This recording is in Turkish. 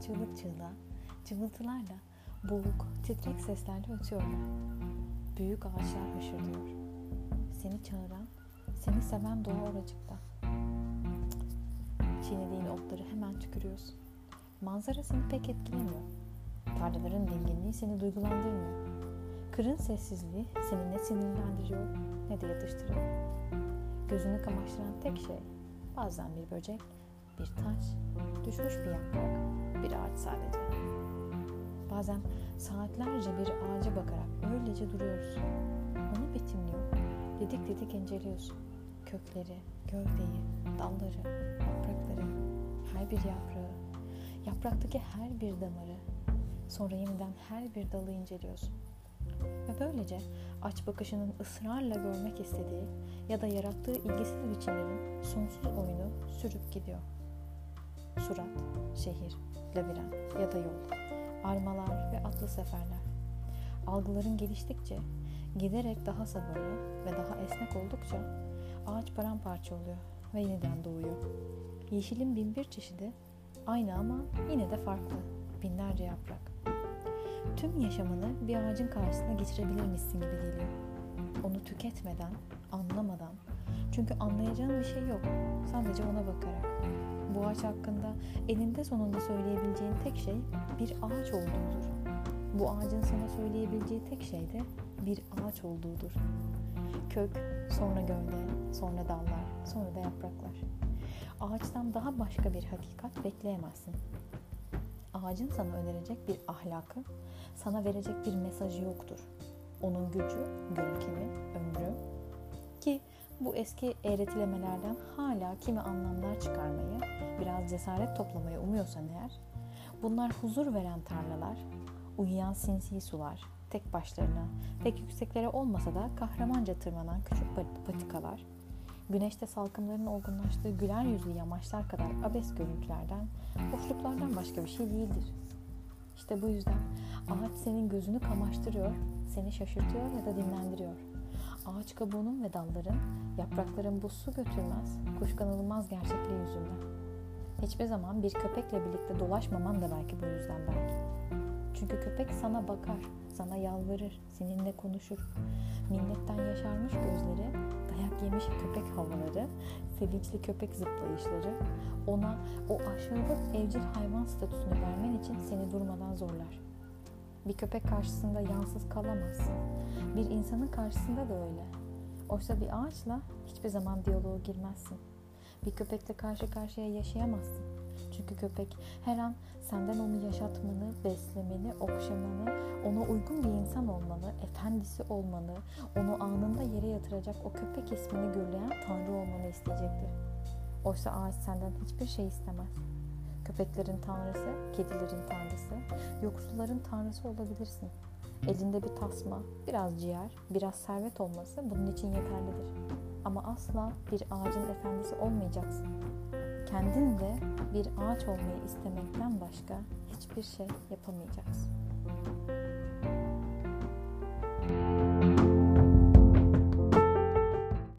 çığlık çığlığa, cıvıltılarla, boğuk, titrek seslerle ötüyorlar. Büyük ağaçlar hışırdıyor. Seni çağıran, seni seven doğa oracıkta. Çiğnediğin otları hemen tükürüyorsun. Manzara seni pek etkilemiyor. Tarlaların dinginliği seni duygulandırmıyor. Kırın sessizliği seni ne sinirlendiriyor ne de yatıştırıyor. Gözünü kamaştıran tek şey bazen bir böcek, bir taş, düşmüş bir yaprak, bir ağaç sadece. Bazen saatlerce bir ağaca bakarak öylece duruyoruz. Onu betimliyor, didik didik inceliyorsun. Kökleri, gövdeyi, dalları, yaprakları, her bir yaprağı, yapraktaki her bir damarı, sonra yeniden her bir dalı inceliyorsun. Ve böylece aç bakışının ısrarla görmek istediği ya da yarattığı ilgisiz biçimlerin sonsuz oyunu sürüp gidiyor. Surat, şehir, labirent ya da yol, armalar ve atlı seferler. Algıların geliştikçe, giderek daha sabırlı ve daha esnek oldukça ağaç paramparça oluyor ve yeniden doğuyor. Yeşilin bin bir çeşidi aynı ama yine de farklı. Binlerce yaprak. Tüm yaşamını bir ağacın karşısına geçirebilir misin gibi geliyor. Onu tüketmeden, anlamadan. Çünkü anlayacağın bir şey yok. Sadece ona bakarak. Bu ağaç hakkında eninde sonunda söyleyebileceğin tek şey bir ağaç olduğudur. Bu ağacın sana söyleyebileceği tek şey de bir ağaç olduğudur. Kök, sonra gövde, sonra dallar, sonra da yapraklar. Ağaçtan daha başka bir hakikat bekleyemezsin. Ağacın sana önerecek bir ahlakı, sana verecek bir mesajı yoktur. Onun gücü, görkemi, ömrü ki bu eski eğretilemelerden hala kimi anlamlar çıkarmayı, biraz cesaret toplamayı umuyorsan eğer, bunlar huzur veren tarlalar, uyuyan sinsi sular, tek başlarına, pek yükseklere olmasa da kahramanca tırmanan küçük patikalar, güneşte salkımların olgunlaştığı güler yüzlü yamaçlar kadar abes görüntülerden, boşluklardan başka bir şey değildir. İşte bu yüzden ağaç senin gözünü kamaştırıyor, seni şaşırtıyor ya da dinlendiriyor. Ağaç kabuğunun ve dalların, yaprakların bu su götürmez, kuşkanılmaz gerçekliği yüzünden. Hiçbir zaman bir köpekle birlikte dolaşmaman da belki bu yüzden belki. Çünkü köpek sana bakar, sana yalvarır, seninle konuşur. Minnetten yaşarmış gözleri, dayak yemiş köpek havaları, sevinçli köpek zıplayışları ona o aşağılık evcil hayvan statüsünü vermen için seni durmadan zorlar. Bir köpek karşısında yansız kalamazsın. Bir insanın karşısında da öyle. Oysa bir ağaçla hiçbir zaman diyaloğa girmezsin. Bir köpekle karşı karşıya yaşayamazsın. Çünkü köpek her an senden onu yaşatmanı, beslemeni, okşamanı, ona uygun bir insan olmanı, efendisi olmanı, onu anında yere yatıracak o köpek ismini gürleyen Tanrı olmanı isteyecektir. Oysa ağaç senden hiçbir şey istemez. Köpeklerin tanrısı, kedilerin tanrısı, yoksulların tanrısı olabilirsin. Elinde bir tasma, biraz ciğer, biraz servet olması bunun için yeterlidir. Ama asla bir ağacın efendisi olmayacaksın. Kendin de bir ağaç olmayı istemekten başka hiçbir şey yapamayacaksın.